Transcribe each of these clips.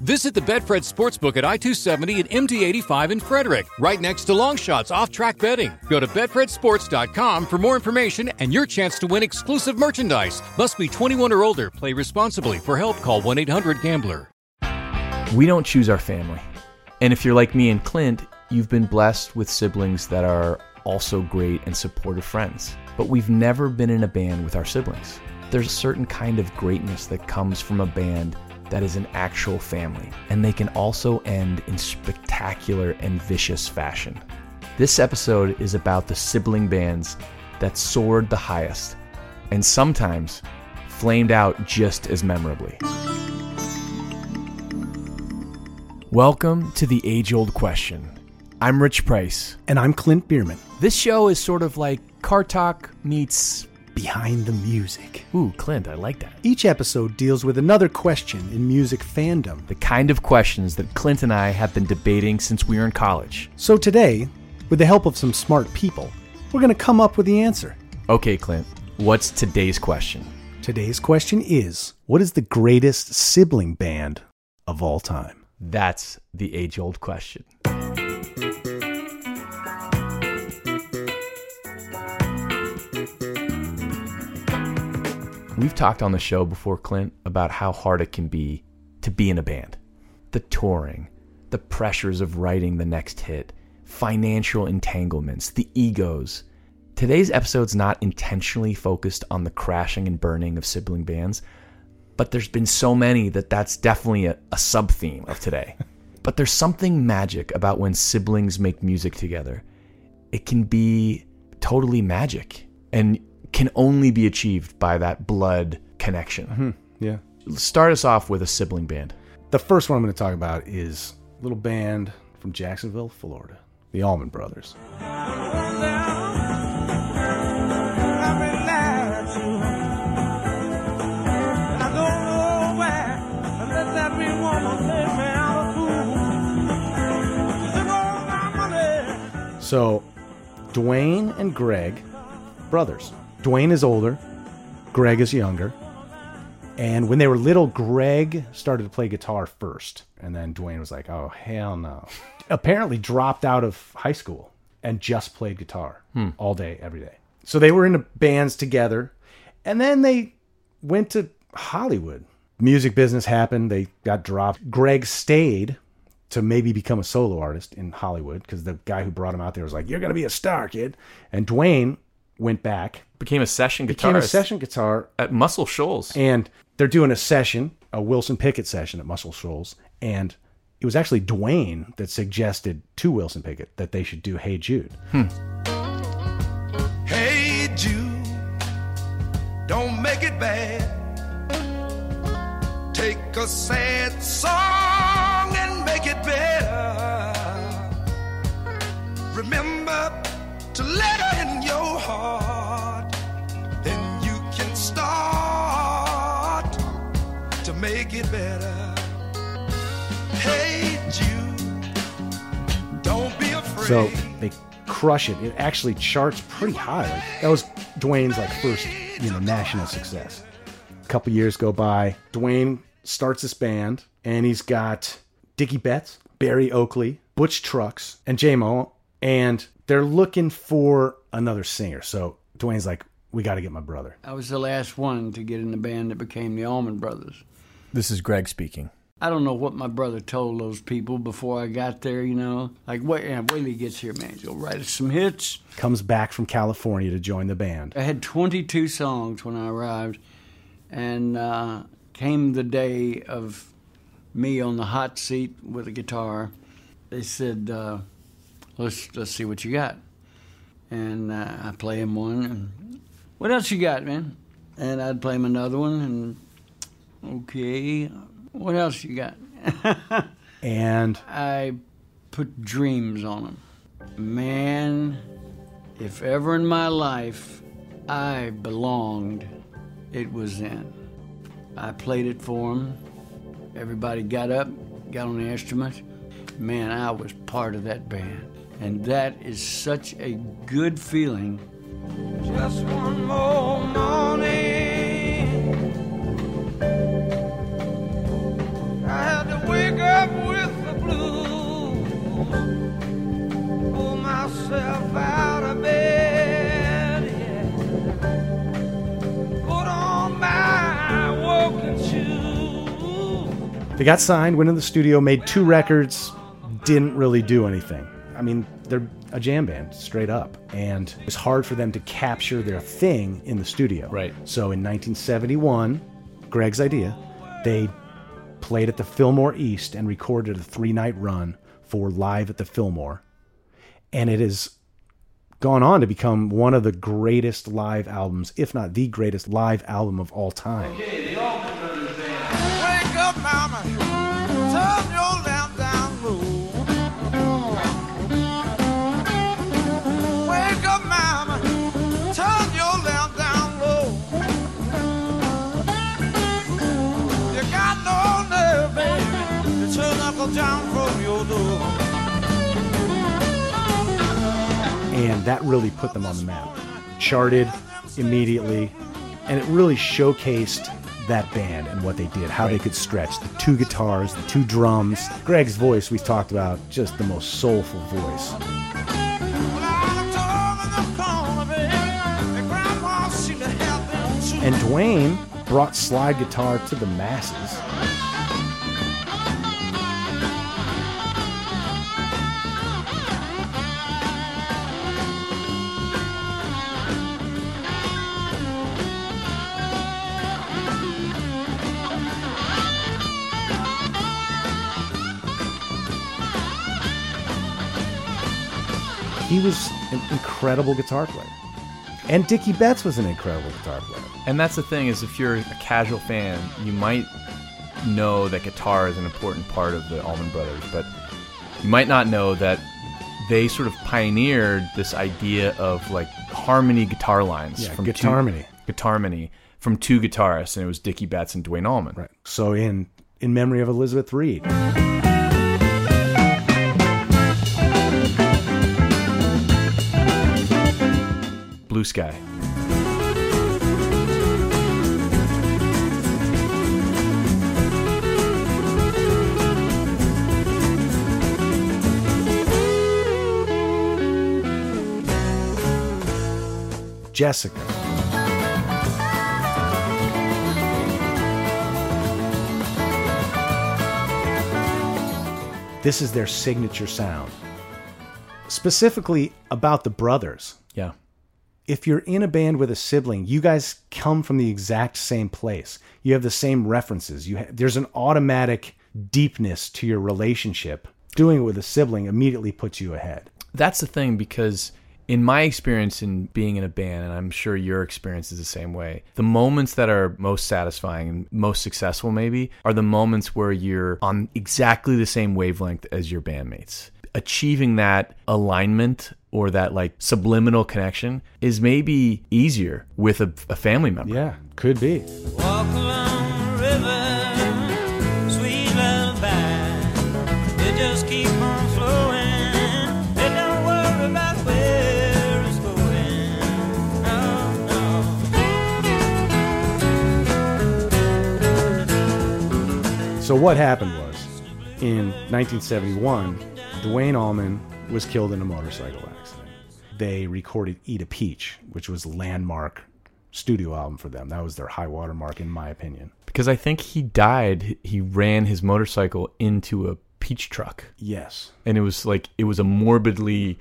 Visit the Betfred Sportsbook at I 270 and MD 85 in Frederick, right next to Longshots off track betting. Go to BetfredSports.com for more information and your chance to win exclusive merchandise. Must be 21 or older. Play responsibly. For help, call 1 800 Gambler. We don't choose our family. And if you're like me and Clint, you've been blessed with siblings that are also great and supportive friends. But we've never been in a band with our siblings. There's a certain kind of greatness that comes from a band that is an actual family, and they can also end in spectacular and vicious fashion. This episode is about the sibling bands that soared the highest, and sometimes flamed out just as memorably. Welcome to the age old question. I'm Rich Price. And I'm Clint Bierman. This show is sort of like Car Talk meets. Behind the music. Ooh, Clint, I like that. Each episode deals with another question in music fandom. The kind of questions that Clint and I have been debating since we were in college. So today, with the help of some smart people, we're going to come up with the answer. Okay, Clint, what's today's question? Today's question is What is the greatest sibling band of all time? That's the age old question. We've talked on the show before, Clint, about how hard it can be to be in a band. The touring, the pressures of writing the next hit, financial entanglements, the egos. Today's episode's not intentionally focused on the crashing and burning of sibling bands, but there's been so many that that's definitely a, a sub theme of today. but there's something magic about when siblings make music together. It can be totally magic and can only be achieved by that blood connection. Mm-hmm. Yeah. Start us off with a sibling band. The first one I'm going to talk about is a little band from Jacksonville, Florida, the Allman Brothers. So, Duane and Gregg, brothers. Duane is older, Gregg is younger. And when they were little, Gregg started to play guitar first. And then Duane was like, oh, hell no. Apparently dropped out of high school and just played guitar hmm. all day, every day. So they were in bands together. And then they went to Hollywood. Music business happened. They got dropped. Gregg stayed to maybe become a solo artist in Hollywood because the guy who brought him out there was like, you're going to be a star, kid. And Duane went back, Became a session guitarist. became a session guitar at Muscle Shoals. and they're doing a session, a Wilson Pickett session at Muscle Shoals, and it was actually Duane that suggested to Wilson Pickett that they should do "Hey Jude." Hmm. Hey Jude, don't make it bad. Take a sad song So they crush it. It actually charts pretty high. Like, that was Duane's like first, you know, national success. A couple years go by. Duane starts this band, and he's got Dickey Betts, Berry Oakley, Butch Trucks, and Jaimoe, and they're looking for another singer. So Duane's like, "We got to get my brother." I was the last one to get in the band that became the Allman Brothers. This is Gregg speaking. I don't know what my brother told those people before I got there, you know. Like, wait, wait till he gets here, man. He'll write us some hits. Comes back from California to join the band. I had 22 songs when I arrived, and uh, came the day of me on the hot seat with a guitar. They said, uh, "Let's let's see what you got," and uh, I play him one. And, what else you got, man? And I'd play him another one, and okay, what else you got? And I put dreams on them. Man, if ever in my life I belonged, it was then. I played it for them everybody got up, got on the instruments. Man, I was part of that band. And that is such a good feeling. Just one more morning. Wake up with the blues. Pull myself out of bed. Yeah. Put on my walking shoes. They got signed, went in the studio, made two records, didn't really do anything. I mean, they're a jam band, straight up. And it's hard for them to capture their thing in the studio. Right. So in 1971, Gregg's idea, they played at the Fillmore East and recorded a three night run for Live at the Fillmore. And it has gone on to become one of the greatest live albums, if not the greatest live album of all time. Wake and that really put them on the map. Charted immediately, and it really showcased that band and what they did, how they could stretch the two guitars, the two drums. Gregg's voice, we've talked about, just the most soulful voice. Well, I looked over in the corner, baby, and Grandma seemed to help them too. And Duane brought slide guitar to the masses. He was an incredible guitar player. And Dickey Betts was an incredible guitar player. And that's the thing is, if you're a casual fan, you might know that guitar is an important part of the Allman Brothers, but you might not know that they sort of pioneered this idea of like harmony guitar lines Yeah, from guitarmony. two, guitarmony from two guitarists, and it was Dickey Betts and Duane Allman. Right. So in in memory of Elizabeth Reed. Blue Sky. Jessica. This is their signature sound. Specifically about the brothers. Yeah. If you're in a band with a sibling, you guys come from the exact same place. You have the same references. You ha- there's an automatic deepness to your relationship. Doing it with a sibling immediately puts you ahead. That's the thing because in my experience in being in a band, and I'm sure your experience is the same way, the moments that are most satisfying and most successful, maybe, are the moments where you're on exactly the same wavelength as your bandmates. Achieving that alignment or that like subliminal connection is maybe easier with a, a family member. Yeah, could be. Walk along the river, sweet lullaby. It just keep on flowing. And don't worry about where it's going. No, no. So what happened was, in 1971, Duane Allman was killed in a motorcycle accident. They recorded "Eat a Peach," which was a landmark studio album for them. That was their high water mark, in my opinion. Because I think he died, he ran his motorcycle into a peach truck. Yes, And it was like, it was a morbidly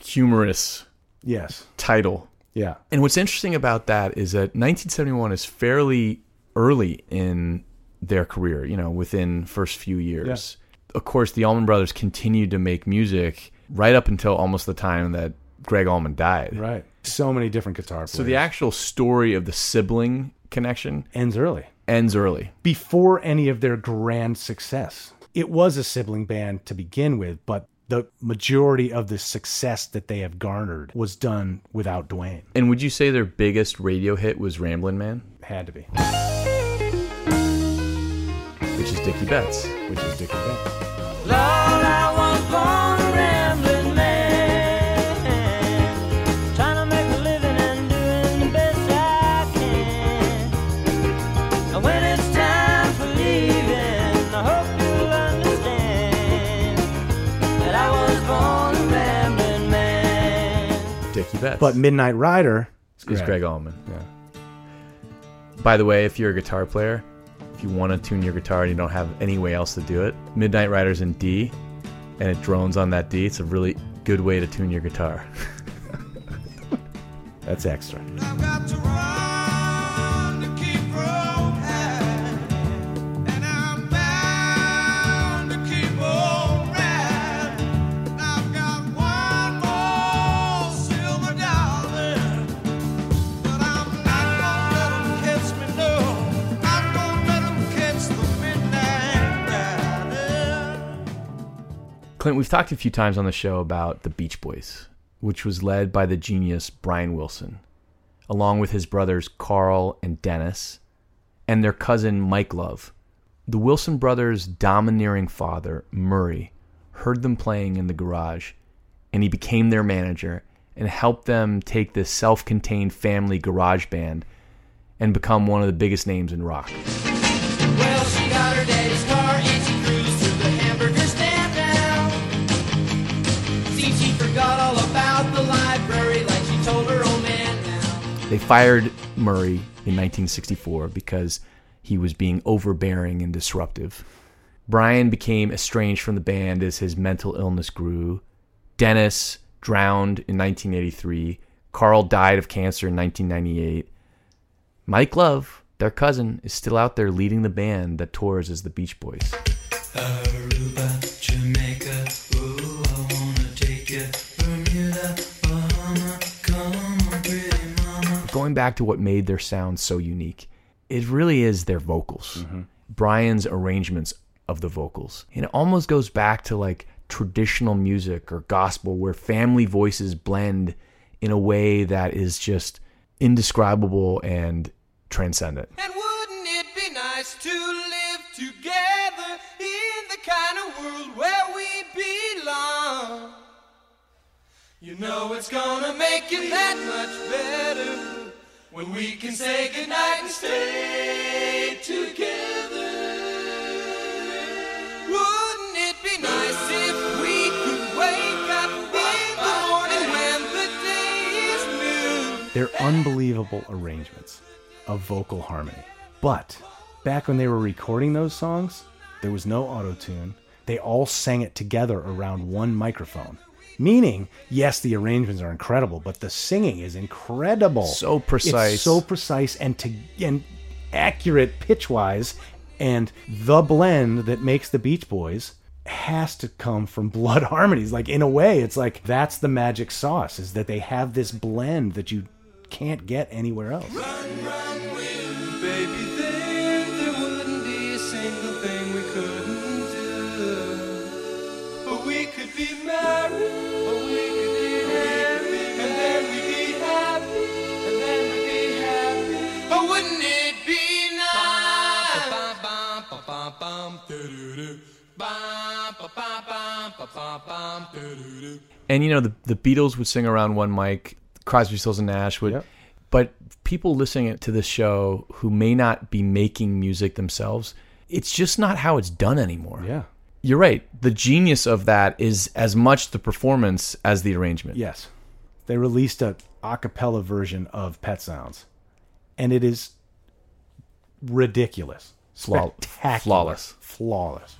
humorous yes, title yeah, And what's interesting about that is that 1971 is fairly early in their career, you know, within first few years. Of course, the Allman Brothers continued to make music right up until almost the time that Gregg Allman died. right. So many different guitar players. So the actual story of the sibling connection ends early, ends early. before any of their grand success. It was a sibling band to begin with, but the majority of the success that they have garnered was done without Duane. And would you say their biggest radio hit was Ramblin' Man? Had to be. Which which is Dickey Betts. which is Dickey Betts. Lord, man. Betts. But Midnight Rider is Gregg Allman. Yeah. By the way, if you're a guitar player, if you want to tune your guitar and you don't have any way else to do it, Midnight Rider's in D, and it drones on that D. It's a really good way to tune your guitar. That's extra. Clint, we've talked a few times on the show about the Beach Boys, which was led by the genius Brian Wilson, along with his brothers Carl and Dennis, and their cousin Mike Love. The Wilson brothers' domineering father, Murray, heard them playing in the garage, and he became their manager and helped them take this self contained family garage band and become one of the biggest names in rock. They fired Murray in 1964 because he was being overbearing and disruptive. Brian became estranged from the band as his mental illness grew. Dennis drowned in 1983. Carl died of cancer in 1998. Mike Love, their cousin, is still out there leading the band that tours as the Beach Boys. Aruba, going back to what made their sound so unique, it really is their vocals. Mm-hmm. Brian's arrangements of the vocals. And it almost goes back to like traditional music or gospel where family voices blend in a way that is just indescribable and transcendent. And wouldn't it be nice to live together in the kind of world where we belong? You know it's gonna make it that much better when we can say goodnight and stay together. Wouldn't it be nice if we could wake up in the morning when the day is new? They're unbelievable arrangements of vocal harmony. But back when they were recording those songs, there was no auto tune. They all sang it together around one microphone. Meaning, yes, the arrangements are incredible, but the singing is incredible. So precise. It's so precise and to and accurate pitch wise. And the blend that makes the Beach Boys has to come from Blood Harmonies. Like in a way, it's like that's the magic sauce is that they have this blend that you can't get anywhere else. Baby, And you know, the, the Beatles would sing around one mic, Crosby, Stills, and Nash would. Yep. But people listening to this show who may not be making music themselves, it's just not how it's done anymore. Yeah. You're right. The genius of that is as much the performance as the arrangement. Yes. They released a a cappella version of Pet Sounds. And it is ridiculous. Flaw- Spectacular. flawless. Flawless.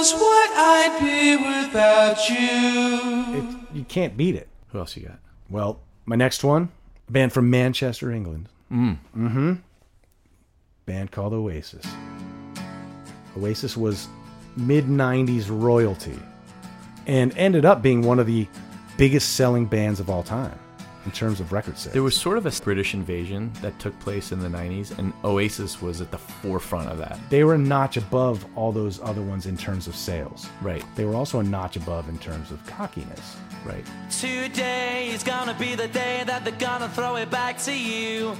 Knows what I'd be without you. It, you can't beat it. Who else you got? Well, my next one, a band from Manchester, England. Mm. Mm-hmm. Band called Oasis. Oasis was mid 90s royalty and ended up being one of the biggest selling bands of all time. In terms of record sales. There was sort of a British invasion that took place in the 90s, and Oasis was at the forefront of that. they were a notch above all those other ones in terms of sales. Right, They were also a notch above in terms of cockiness. right. Today is gonna be the day that they're gonna throw it back to you.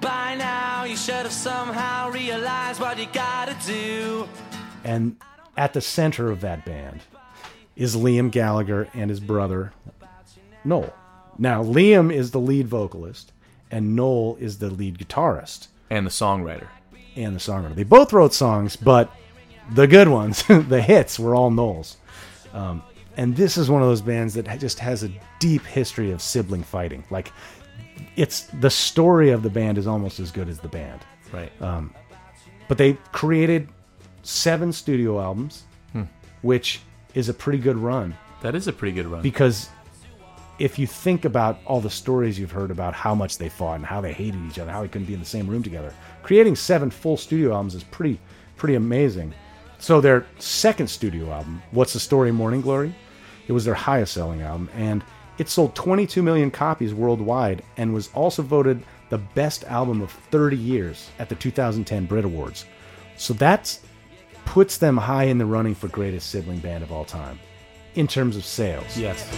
By now, you should have somehow realized what you gotta do. And at the center of that band is Liam Gallagher and his brother, Noel. Now, Liam is the lead vocalist, and Noel is the lead guitarist And the songwriter. and the songwriter. They both wrote songs, but the good ones, the hits, were all Noel's. Um, and this is one of those bands that just has a deep history of sibling fighting. Like, it's the story of the band is almost as good as the band. Right. But they created seven studio albums, which is a pretty good run that is a pretty good run. because if you think about all the stories you've heard about how much they fought and how they hated each other, how they couldn't be in the same room together, creating seven full studio albums is pretty pretty amazing. So their second studio album, What's the Story Morning Glory, it was their highest selling album and it sold 22 million copies worldwide and was also voted the best album of 30 years at the 2010 Brit Awards. So that's puts them high in the running for greatest sibling band of all time in terms of sales. yes.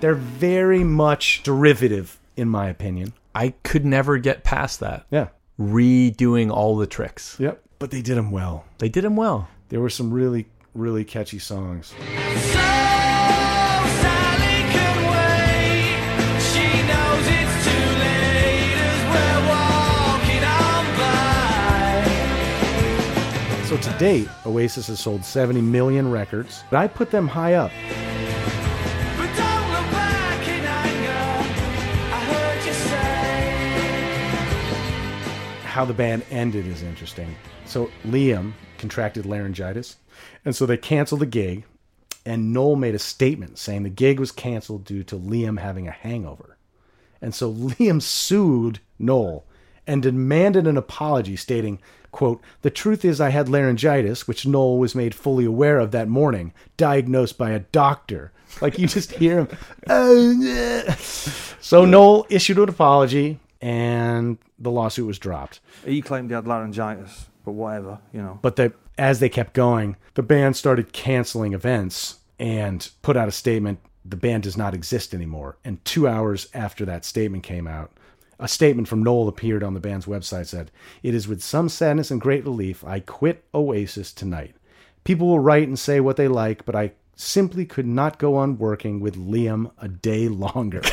They're very much derivative, in my opinion. I could never get past that. Yeah. Redoing all the tricks. Yep. But they did them well. They did them well. There were some really, really catchy songs. So Sally can wait. She knows it's too late as we're walking on by. So to date, Oasis has sold 70 million records. But I put them high up. How the band ended is interesting. So Liam contracted laryngitis, and so they canceled the gig. And Noel made a statement saying the gig was canceled due to Liam having a hangover. And so Liam sued Noel and demanded an apology, stating, quote, The truth is I had laryngitis, which Noel was made fully aware of that morning, diagnosed by a doctor. Like you just hear him. "Oh, yeah." So Noel issued an apology and the lawsuit was dropped. He claimed he had laryngitis, but whatever, you know. But the, as they kept going, the band started canceling events and put out a statement the band does not exist anymore. And two hours after that statement came out, a statement from Noel appeared on the band's website said, It is with some sadness and great relief I quit Oasis tonight. People will write and say what they like, but I simply could not go on working with Liam a day longer.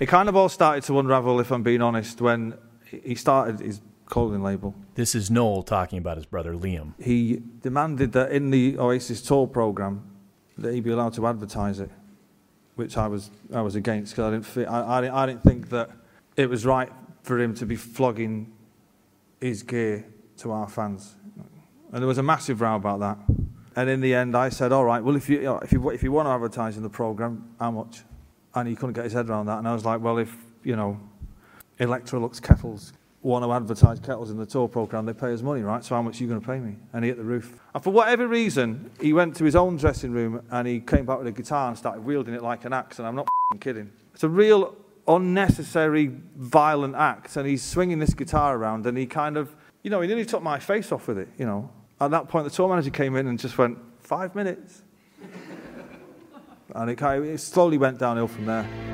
It kind of all started to unravel, if I'm being honest, when he started his clothing label. This is Noel talking about his brother Liam. He demanded that in the Oasis tour program that he be allowed to advertise it, which I was I was against because I didn't fit, I, I, didn't- I didn't think that it was right for him to be flogging his gear to our fans, and there was a massive row about that. And in the end, I said, "All right, well, if you, you know, if you if you want to advertise in the program, how much?" And he couldn't get his head around that. And I was like, "Well, if you know, Electrolux kettles want to advertise kettles in the tour program, they pay us money, right? So how much are you going to pay me? And he hit the roof. And for whatever reason, he went to his own dressing room and he came back with a guitar and started wielding it like an axe. And I'm not kidding. It's a real unnecessary, violent act. And he's swinging this guitar around and he kind of, you know, he nearly took my face off with it, you know. At that point, the tour manager came in and just went, five minutes. and it, kind of, it slowly went downhill from there.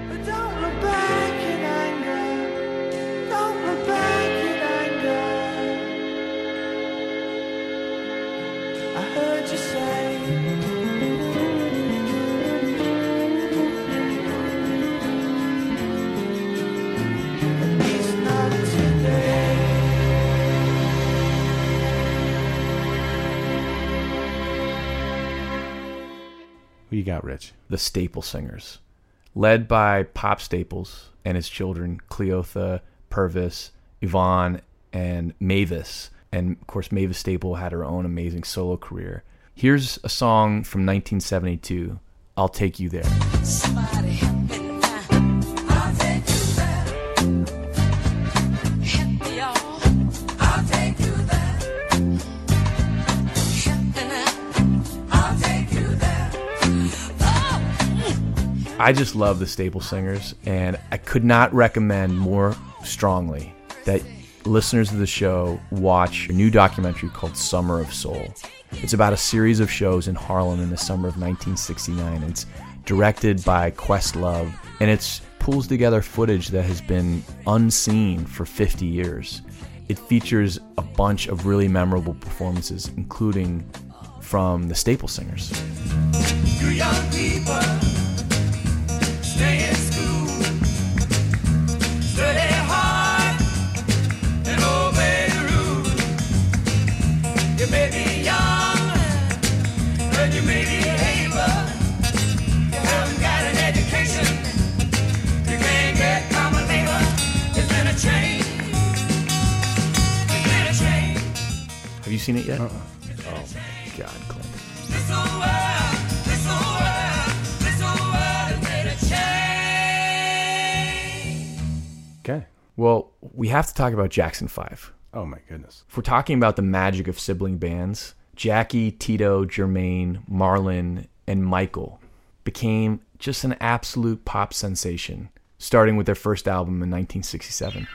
Who you got, Rich? the Staple Singers, led by Pop Staples and his children, Cleotha, Purvis, Yvonne, and Mavis. And of course, Mavis Staple had her own amazing solo career. Here's a song from 1972, I'll Take You There. Somebody, I just love the Staple Singers, and I could not recommend more strongly that listeners of the show watch a new documentary called Summer of Soul. It's about a series of shows in Harlem in the summer of 1969. It's directed by Questlove, and it pulls together footage that has been unseen for 50 years. It features a bunch of really memorable performances, including from the Staple Singers. Seen it yet? Uh-uh. Oh my God, Well, we have to talk about Jackson 5. Oh my goodness. If we're talking about the magic of sibling bands, Jackie, Tito, Jermaine, Marlon, and Michael became just an absolute pop sensation, starting with their first album in 1967.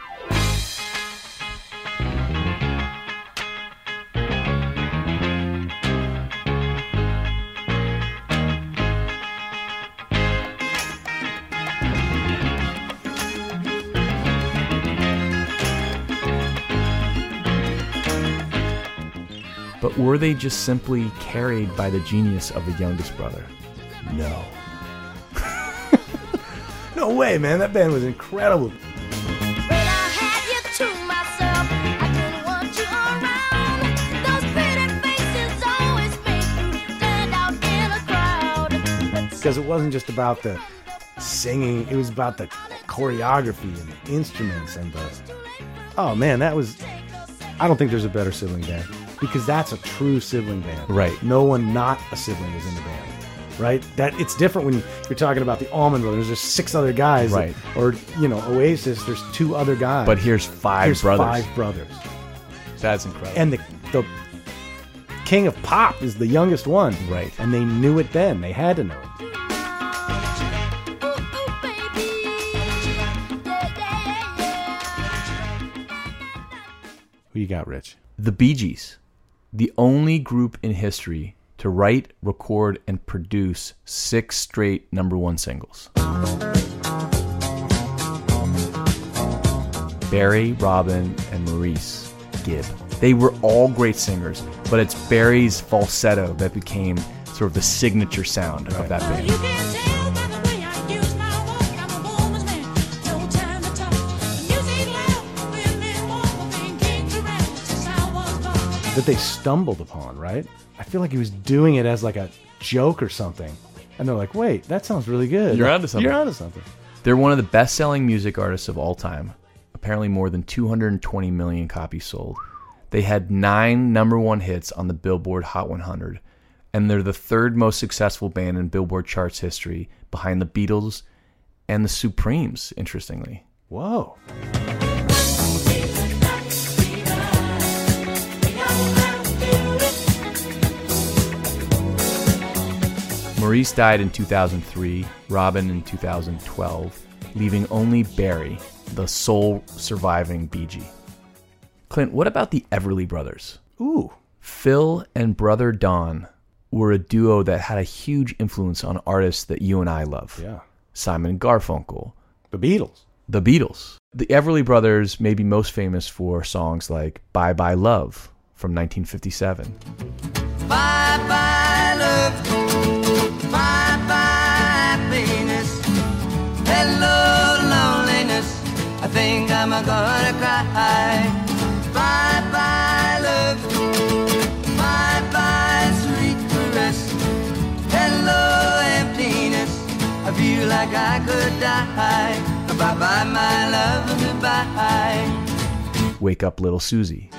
But were they just simply carried by the genius of the youngest brother? No. No way, man. That band was incredible. When I had you to myself, I didn't want you around. Those pretty faces always make you stand out in a crowd. Because it wasn't just about the singing, it was about the choreography and the instruments and the. Oh man, that was. I don't think there's a better sibling band because that's a true sibling band. Right. No one not a sibling was in the band. Right. That it's different when you're talking about the Allman Brothers. There's six other guys. that- Right. or you know Oasis. There's two other guys. But here's five Here's brothers. Five brothers. That's incredible. And the the king of pop is the youngest one. Right. And they knew it then. They had to know it. Who you got, Rich? the Bee Gees, the only group in history to write, record, and produce six straight number one singles. Barry, Robin, and Maurice Gibb. They were all great singers, but it's Barry's falsetto that became sort of the signature sound of that band. That they stumbled upon, right? I feel like he was doing it as like a joke or something. And they're like, wait, that sounds really good. You're onto something. You're onto something. They're one of the best selling music artists of all time. Apparently, more than 220 million copies sold. They had nine number one hits on the Billboard Hot 100, and they're the third most successful band in Billboard charts history behind the Beatles and the Supremes, interestingly. Whoa. Maurice died in 2003, Robin in 2012, leaving only Barry, the sole surviving Bee Gee. Clint, what about the Everly Brothers? Ooh. Phil and brother Don were a duo that had a huge influence on artists that you and I love. Yeah. Simon Garfunkel, The Beatles. the Beatles. The Everly Brothers may be most famous for songs like Bye Bye Love from 1957. Bye bye love. Think I'm gonna cry. Bye bye love. Bye bye sweet caress. Hello emptiness. I feel like I could die. Bye bye my love. Goodbye. Wake Up Little Susie.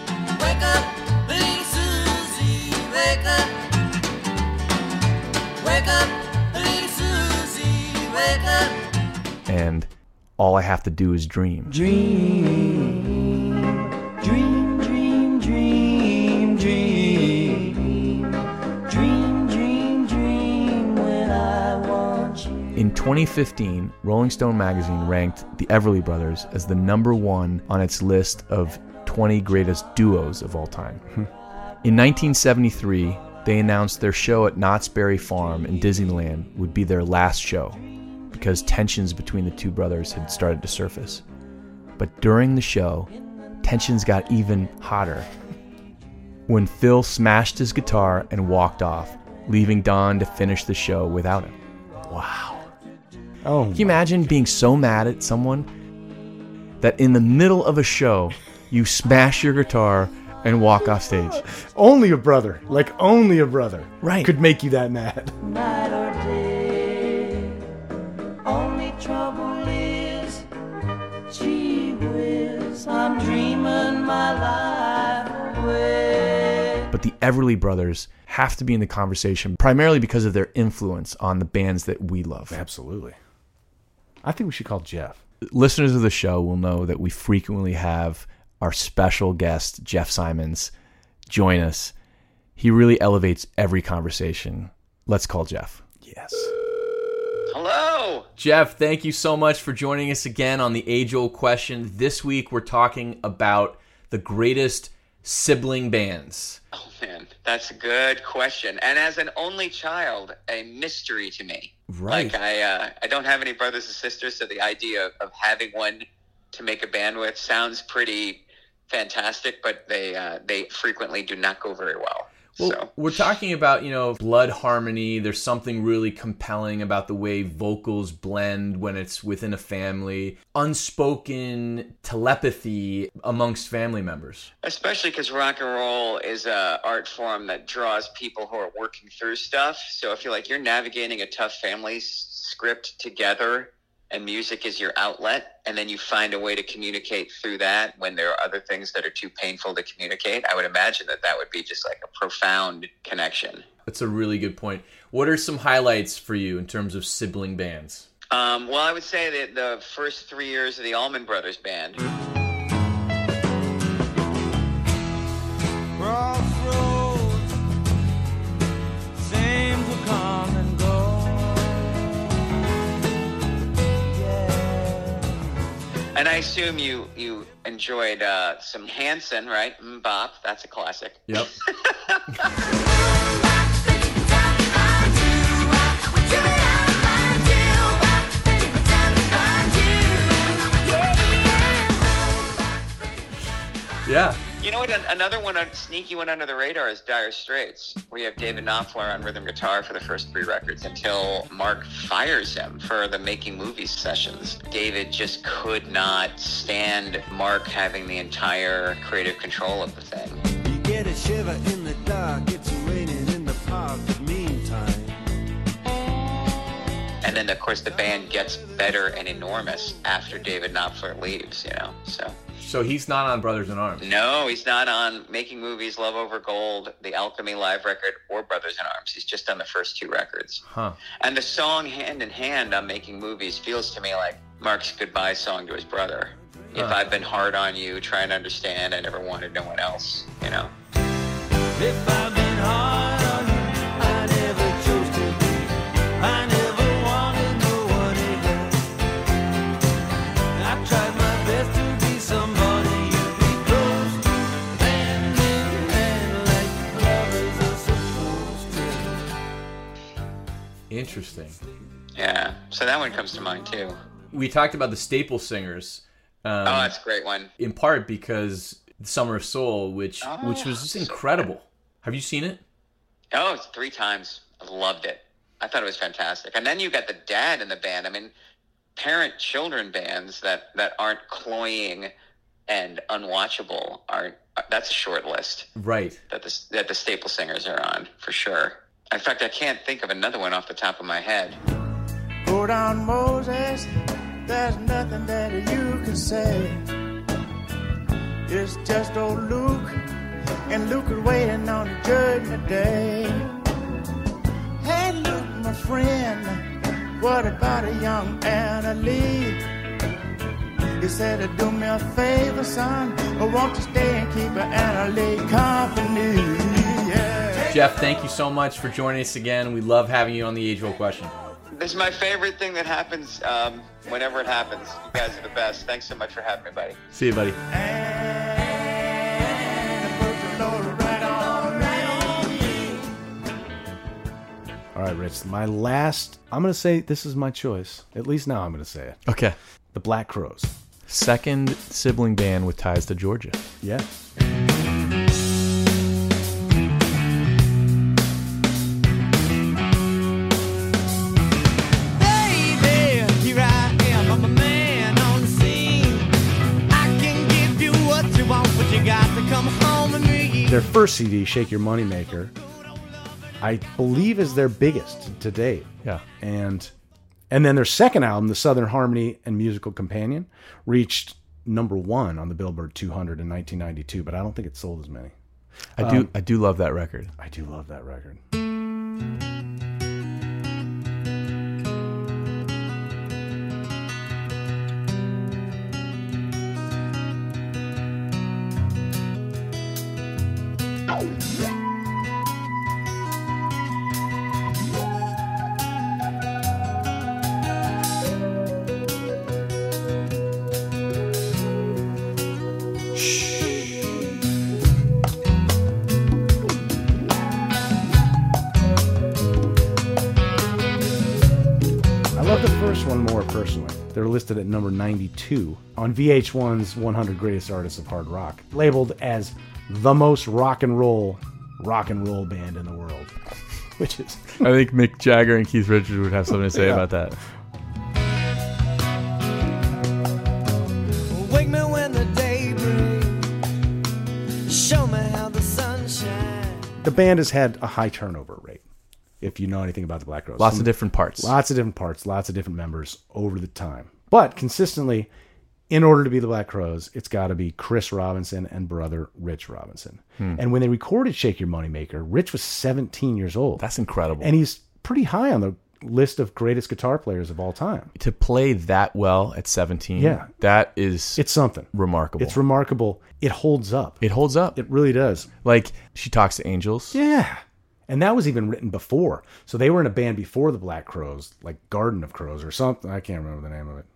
Wake up, little Susie, wake up. Wake up, little Susie, wake up. and All I Have to Do Is Dream. Dream, dream, dream, dream, dream. Dream, dream, dream when I want you. In 2015, Rolling Stone magazine ranked the Everly Brothers as the number one on its list of 20 greatest duos of all time. In 1973, they announced their show at Knott's Berry Farm in Disneyland would be their last show because tensions between the two brothers had started to surface. But during the show, tensions got even hotter when Phil smashed his guitar and walked off, leaving Don to finish the show without him. Wow. Oh, Can you imagine being so mad at someone that in the middle of a show you smash your guitar and walk off stage? only a brother, like only a brother, Right. could make you that mad. But the Everly Brothers have to be in the conversation primarily because of their influence on the bands that we love. Absolutely. I think we should call Jeff. Listeners of the show will know that we frequently have our special guest, Jeff Symonds, join us. He really elevates every conversation. Let's call Jeff. Yes. Hello. Jeff, thank you so much for joining us again on the age old question. This week we're talking about the greatest sibling bands. Oh man, that's a good question. And as an only child, a mystery to me. Right. Like I, uh, I don't have any brothers and sisters, so the idea of, of having one to make a band with sounds pretty fantastic. But they, uh, they frequently do not go very well. Well, so we're talking about, you know, blood harmony. There's something really compelling about the way vocals blend when it's within a family, unspoken telepathy amongst family members. especially because rock and roll is a art form that draws people who are working through stuff. So I feel like you're navigating a tough family script together, and music is your outlet, and then you find a way to communicate through that when there are other things that are too painful to communicate. I would imagine that that would be just like a profound connection. That's a really good point. What are some highlights for you in terms of sibling bands? Um, well, I would say that the first three years of the Allman Brothers Band. I assume you you enjoyed uh, some Hanson, right? Bop, that's a classic. Yep. an- Another one, a sneaky one under the radar is Dire Straits, where you have David Knopfler on rhythm guitar for the first three records until Mark fires him for the making movies sessions. David just could not stand Mark having the entire creative control of the thing. You get a shiver in the dark, it's raining in the park. Meantime, And then, of course, the band gets better and enormous after David Knopfler leaves, you know? So. So he's not on Brothers in Arms. No, he's not on Making Movies, Love Over Gold, the Alchemy live record, or Brothers in Arms. He's just on the first two records. Huh. And the song Hand in Hand on Making Movies feels to me like Mark's goodbye song to his brother. If I've been hard on you, trying to understand, I never wanted no one else, you know? If I've been hard Interesting. Yeah. So that one comes to mind too. We talked about the staple singers. Um, oh, that's a great one. in part because Summer of Soul, which which was just incredible. Have you seen it? Oh, it's three times. I loved it. I thought it was fantastic. And then you got the dad in the band. I mean, parent children bands that that aren't cloying and unwatchable aren't. That's a short list Right. that the that the staple singers are on for sure. In fact, I can't think of another one off the top of my head. go down Moses. There's nothing that you can say. It's just old Luke, and Luke is waiting on the judgment day. Hey, Luke, my friend, what about a young Anna Lee? He said, to Do me a favor, son. I want to stay and keep Anna Lee company. Yeah. Jeff, thank you so much for joining us again. We love having you on the Age Old Question. This is my favorite thing that happens um, whenever it happens. You guys are the best. Thanks so much for having me, buddy. See you, buddy. All right, Rich. My last. I'm going to say this is my choice. At least now I'm going to say it. Okay. The Black Crowes. Second sibling band with ties to Georgia. Yeah. Their first CD, Shake Your Moneymaker, I believe is their biggest to date. Yeah. And and then their second album, The Southern Harmony and Musical Companion, reached number one on the Billboard 200 in 1992, but I don't think it sold as many. I do Um, I do love that record. I do love that record. Listed at number 92 on VH1's 100 Greatest Artists of Hard Rock, labeled as the most rock and roll rock and roll band in the world. Which is I think Mick Jagger and Keith Richards would have something to say Yeah. about that. Wake me when the day breaks. Show me how the sun the band has had a high turnover rate. If you know anything about the Black Crowes, Lots of different parts. lots of different parts, lots of different members over the time. But consistently, in order to be the Black Crowes, it's got to be Chris Robinson and brother Rich Robinson. Hmm. And when they recorded "Shake Your Moneymaker," Rich was 17 years old. That's incredible. and he's pretty high on the list of greatest guitar players of all time. to play that well at 17, Yeah. that is It's something. remarkable. It's remarkable. It holds up. it holds up. It really does. like she talks to angels. Yeah. And that was even written before. So they were in a band before the Black Crowes, like Garden of Crows or something. I can't remember the name of it.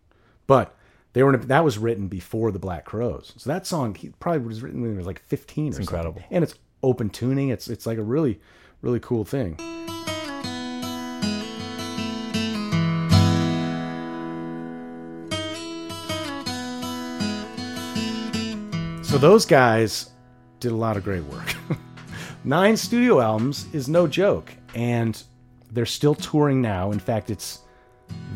But they were in a, that was written before the Black Crowes. So that song he probably was written when he was like 15 or something. incredible. And it's open tuning. It's it's like a really really cool thing. So those guys did a lot of great work. Nine studio albums is no joke, and they're still touring now. In fact, it's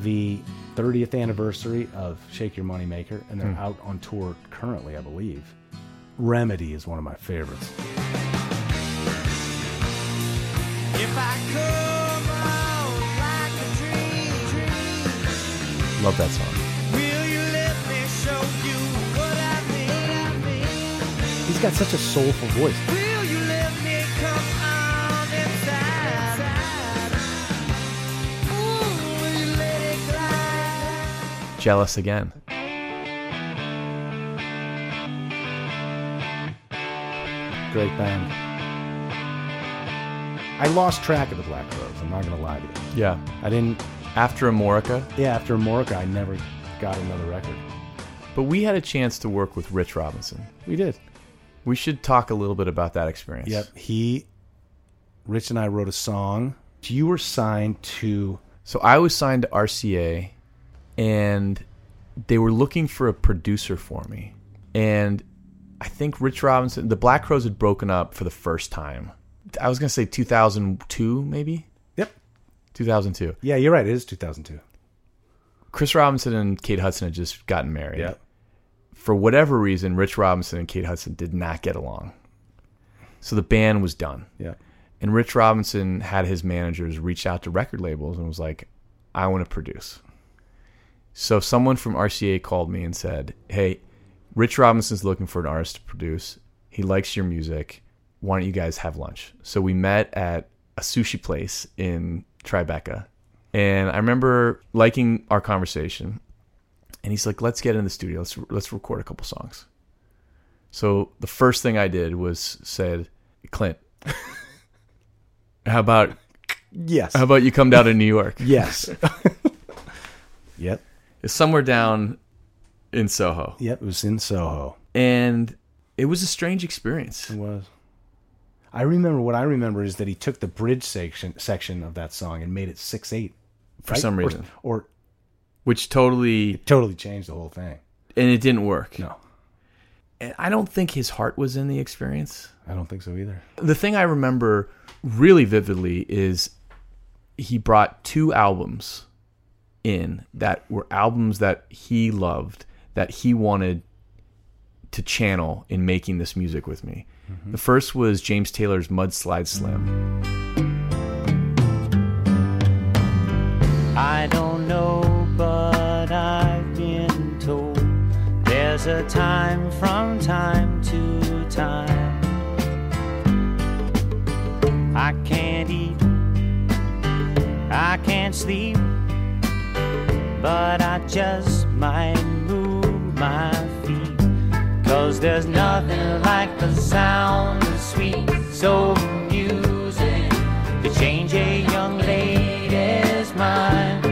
the 30th anniversary of Shake Your Moneymaker, and they're Hmm. out on tour currently, I believe. Remedy is one of my favorites. If I come out like a dream, dream, Love that song. will you let me show you what I mean? He's got such a soulful voice. Jealous again. Great band. I lost track of the Black Crowes. I'm not going to lie to you. Yeah. I didn't. After Amorica, Yeah, after Morica, I never got another record. but we had a chance to work with Rich Robinson. We did. We should talk a little bit about that experience. Yep. He, Rich and I wrote a song. You were signed to. So I was signed to RCA, and they were looking for a producer for me. And I think Rich Robinson, the Black Crowes had broken up for the first time. I was going to say 2002, maybe? Yep. 2002. Yeah, you're right. It is 2002. Chris Robinson and Kate Hudson had just gotten married. Yep. For whatever reason, Rich Robinson and Kate Hudson did not get along. So the band was done. Yeah. And Rich Robinson had his managers reach out to record labels and was like, I want to produce. So someone from RCA called me and said, Hey, Rich Robinson's looking for an artist to produce. He likes your music. Why don't you guys have lunch? So we met at a sushi place in Tribeca. And I remember liking our conversation. And he's like, let's get in the studio. Let's, let's record a couple songs. So the first thing I did was said, Clint, how about Yes. How about you come down to New York? Yes. yep. It's somewhere down in Soho. Yep. It was in Soho. And it was a strange experience. It was. I remember what I remember is that he took the bridge section section of that song and made it six eight For some Or- reason. or, Which totally totally changed the whole thing. and it didn't work. No, And I don't think his heart was in the experience. I don't think so either. The thing I remember really vividly is he brought two albums in that were albums that he loved, that he wanted to channel in making this music with me. Mm-hmm. The first was James Taylor's Mudslide Slim. I don't know, but I've been told there's a time from time to time. I can't eat, I can't sleep, but I just might move my feet. Cause there's nothing like the sound of sweet soul music to change a young lady's mind.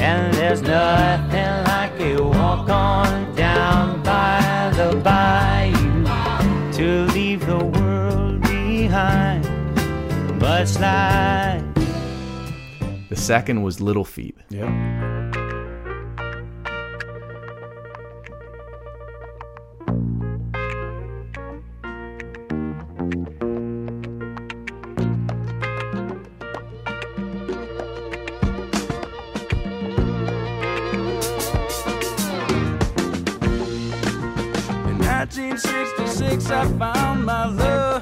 And there's nothing like a walk on down by the bayou to leave the world behind. But slide. The second was Little Feat. Yep. In 1966, I found my love.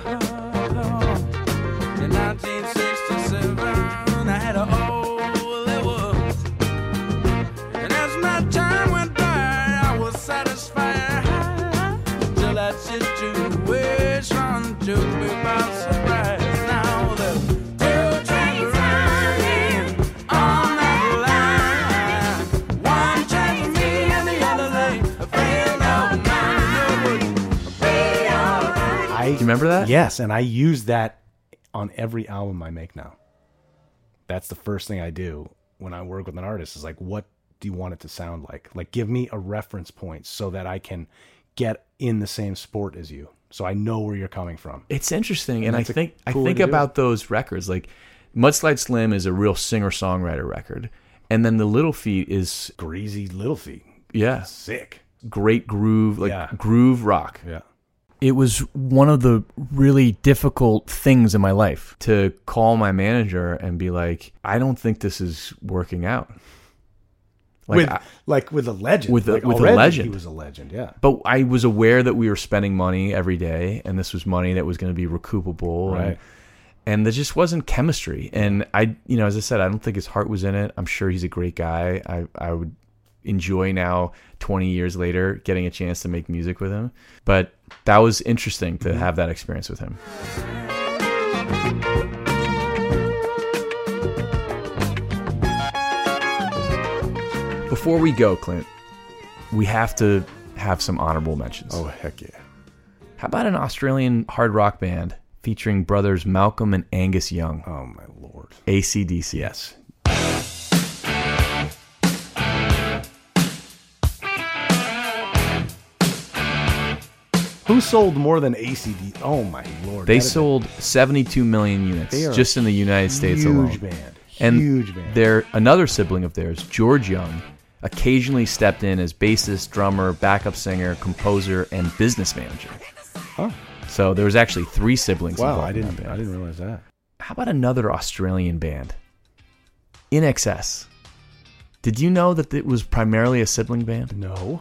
Remember that? Yes, and I use that on every album I make now. That's the first thing I do when I work with an artist is like, what do you want it to sound like? Like, give me a reference point so that I can get in the same sport as you, so I know where you're coming from. It's interesting, and, And I think I cool way think about those records. Like Mudslide Slim is a real singer songwriter record, and then the Little Feat is Greasy Little Feat, yeah, sick. great groove, like Yeah. groove rock. Yeah. It was one of the really difficult things in my life to call my manager and be like, "I don't think this is working out." Like, with I- like with a legend, With a- like with a legend. he was a legend. Yeah, but I was aware that we were spending money every day, and this was money that was going to be recoupable. Right. And, and there just wasn't chemistry. And I, you know, as I said, I don't think his heart was in it. I'm sure he's a great guy. I, I would enjoy now, 20 years later, getting a chance to make music with him. But that was interesting to mm-hmm. have that experience with him. Before we go, Clint, we have to have some honorable mentions. Oh heck yeah! How about an Australian hard rock band featuring brothers Malcolm and Angus Young? Oh my lord! ACDC. Yes. Who sold more than ACD? Oh my lord! They That is a sold 72 million units They are just in the United States alone. huge band. And Huge band. their another sibling of theirs, George Young, occasionally stepped in as bassist, drummer, backup singer, composer, and business manager. Oh. So there was actually three siblings. Wow, involved I in that didn't. band. I didn't realize that. How about another Australian band? INXS. Did you know that it was primarily a sibling band? No.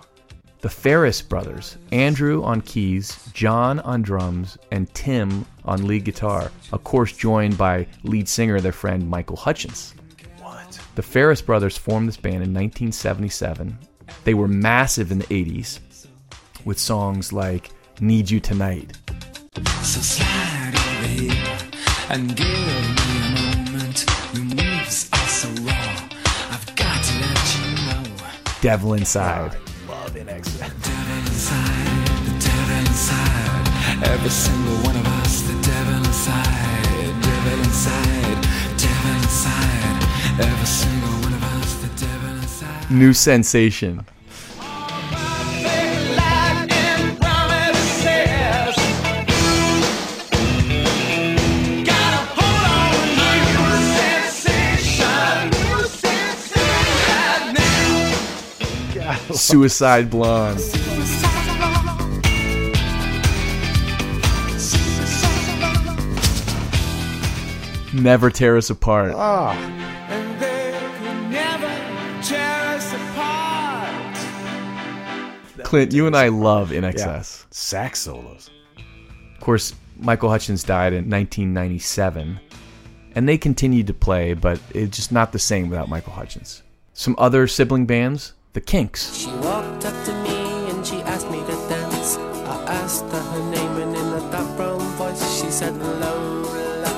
The Farriss brothers, Andrew on keys, John on drums, and Tim on lead guitar, of course, joined by lead singer their friend Michael Hutchence. What? The Farriss brothers formed this band in 1977. They were massive in the 80s with songs like Need You Tonight, So slide here and give me a moment. Your moves are so raw. I've got to let you know. Devil Inside. Every single one of us, the devil inside, devil inside, devil inside. Every single one of us, the devil inside. New sensation. Suicide Blonde. Never tear us apart. Ah, And they could never tear us apart. Clint, you and I love INXS. sax solos. Of course, Michael Hutchence died in 1997, and they continued to play, but it's just not the same without Michael Hutchence. Some other sibling bands, the Kinks. She walked up to me and she asked me to dance. I asked her her name and in a dark brown voice she said hello, hello,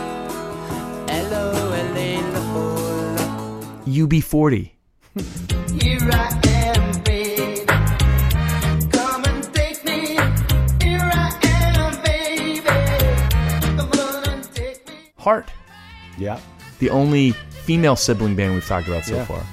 hello, UB40. Here I am, babe. Come and take me. Here I am, baby. Come on and take me. Heart. Yeah. The only female sibling band we've talked about so Yeah. far.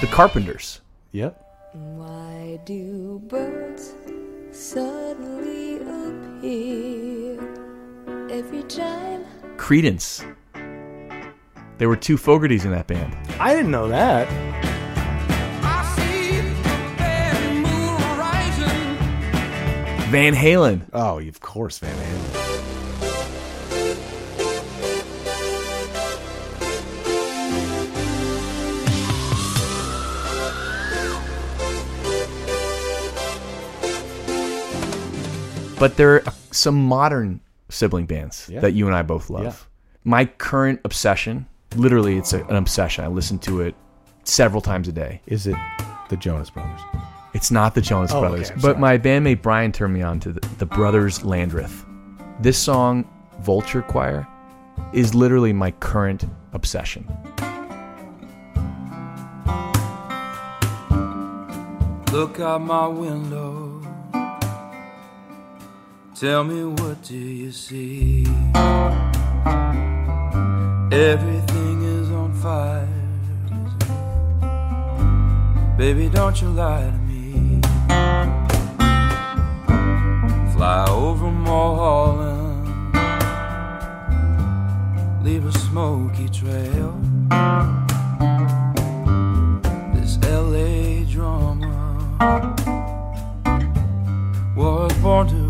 The Carpenters. Yep. Why do birds suddenly appear every time? Creedence. There were two Fogertys in that band. I didn't know that. Van Halen. Oh, of course, Van Halen. But there are some modern sibling bands Yeah. that you and I both love. Yeah. My current obsession, literally, it's a, an obsession. I listen to it several times a day. Is it the Jonas Brothers? It's not the Jonas Oh, Brothers, okay, but my bandmate Brian turned me on to the, the Brothers Landreth. This song, Vulture Choir, is literally my current obsession. Look out my window. Tell me what do you see? Everything is on fire. Baby, don't you lie to me. Fly over Mulholland. Leave a smoky trail. This LA drama was born to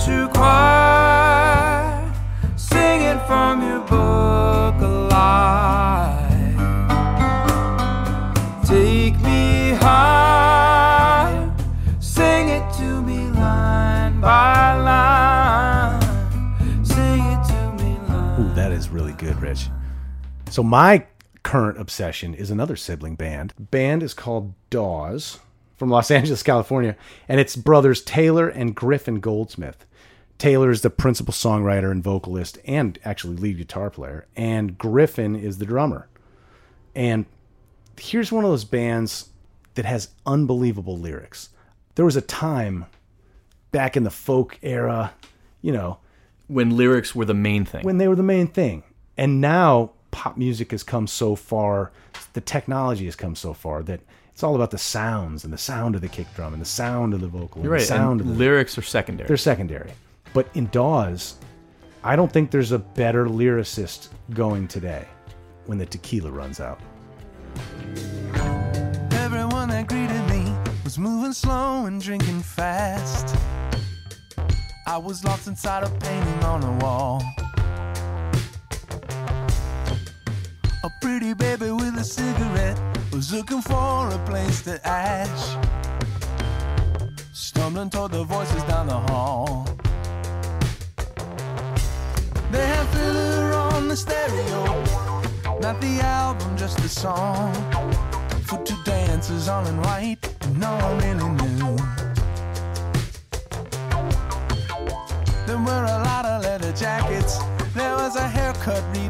Vulture choir, sing it from your book of life. Take me high, sing it to me line by line. Sing it to me line. Ooh, that is really good, Rich. So my current obsession is another sibling band. Band is called Dawes from Los Angeles, California, and it's brothers Taylor and Griffin Goldsmith. Taylor is the principal songwriter and vocalist and actually lead guitar player, and Griffin is the drummer. And here's one of those bands that has unbelievable lyrics. There was a time back in the folk era, you know, When lyrics were the main thing. when they were the main thing. And now pop music has come so far, the technology has come so far that it's all about the sounds and the sound of the kick drum and the sound of the vocal. You're and right. The sound and of the lyrics are secondary. They're secondary. But in Dawes, I don't think there's a better lyricist going today when the tequila runs out. Everyone that greeted me was moving slow and drinking fast. I was lost inside a painting on a wall. A pretty baby with a cigarette was looking for a place to ash. Stumbling toward the voices down the hall. They had filler on the stereo, not the album, just the song. For two dancers all in white, and no one really knew. There were a lot of leather jackets. There was a haircut reading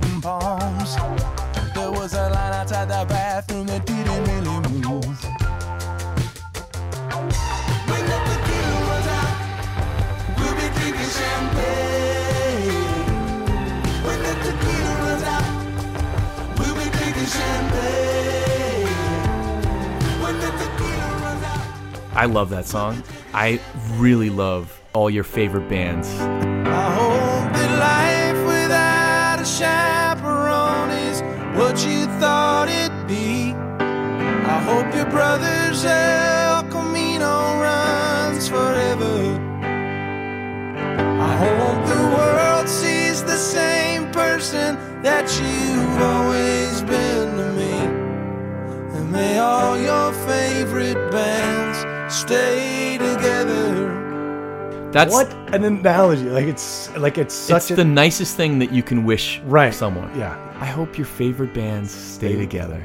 I love that song. I really love all your favorite bands. What you thought it'd be. I hope your brother's El Camino runs forever. I hope the world sees the same person that you've always been to me. And may all your favorite bands stay together. That's what an analogy. Like it's like it's such it's a the nicest thing that you can wish Right. someone. Yeah. I hope your favorite bands stay together.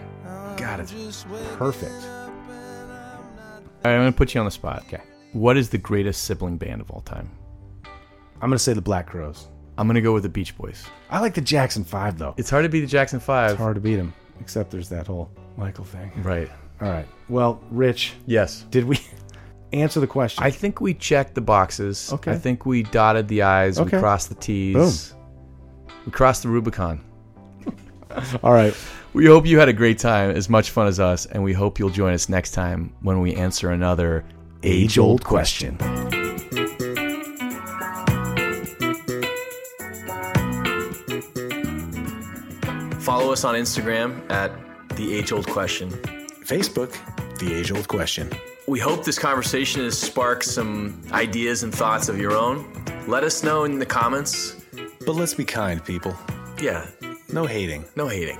God, it's perfect. All right, I'm going to put you on the spot. Okay. What is the greatest sibling band of all time? I'm gonna say the Black Crowes. I'm going to go with the Beach Boys. I like the Jackson Five though. It's hard to beat the Jackson 5. It's hard to beat them, except there's that whole Michael thing. Right. All right. Well, Rich, Yes. did we answer the question? I think we checked the boxes. Okay. I think we dotted the I's. Okay. We crossed the T's. We crossed the Rubicon. All right. We hope you had a great time, as much fun as us, and we hope you'll join us next time when we answer another age old question. Follow us on Instagram at The Age Old Question. Facebook, The Age Old Question. We hope this conversation has sparked some ideas and thoughts of your own. Let us know in the comments. But let's be kind, people. Yeah, No hating. no hating.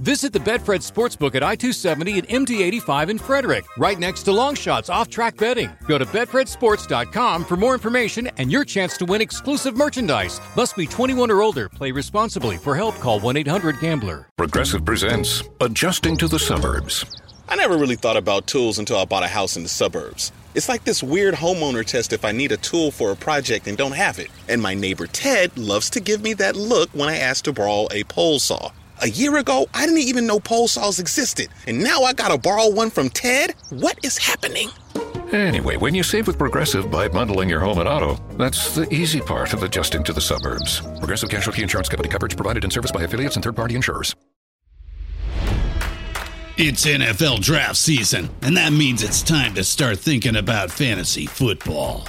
Visit the Betfred Sportsbook at I 270 and MD 85 in Frederick, right next to Longshots off track betting. Go to BetfredSports.com for more information and your chance to win exclusive merchandise. Must be 21 or older. Play responsibly. For help, call 1 800 Gambler. Progressive presents Adjusting to the Suburbs. I never really thought about tools until I bought a house in the suburbs. It's like this weird homeowner test if I need a tool for a project and don't have it. And my neighbor Ted loves to give me that look when I ask to borrow a pole saw. A year ago, I didn't even know pole saws existed. And now I gotta borrow one from Ted? What is happening? Anyway, when you save with Progressive by bundling your home and auto, that's the easy part of adjusting to the suburbs. Progressive Casualty Insurance Company coverage provided in service by affiliates and third party insurers. It's NFL draft season, and that means it's time to start thinking about fantasy football.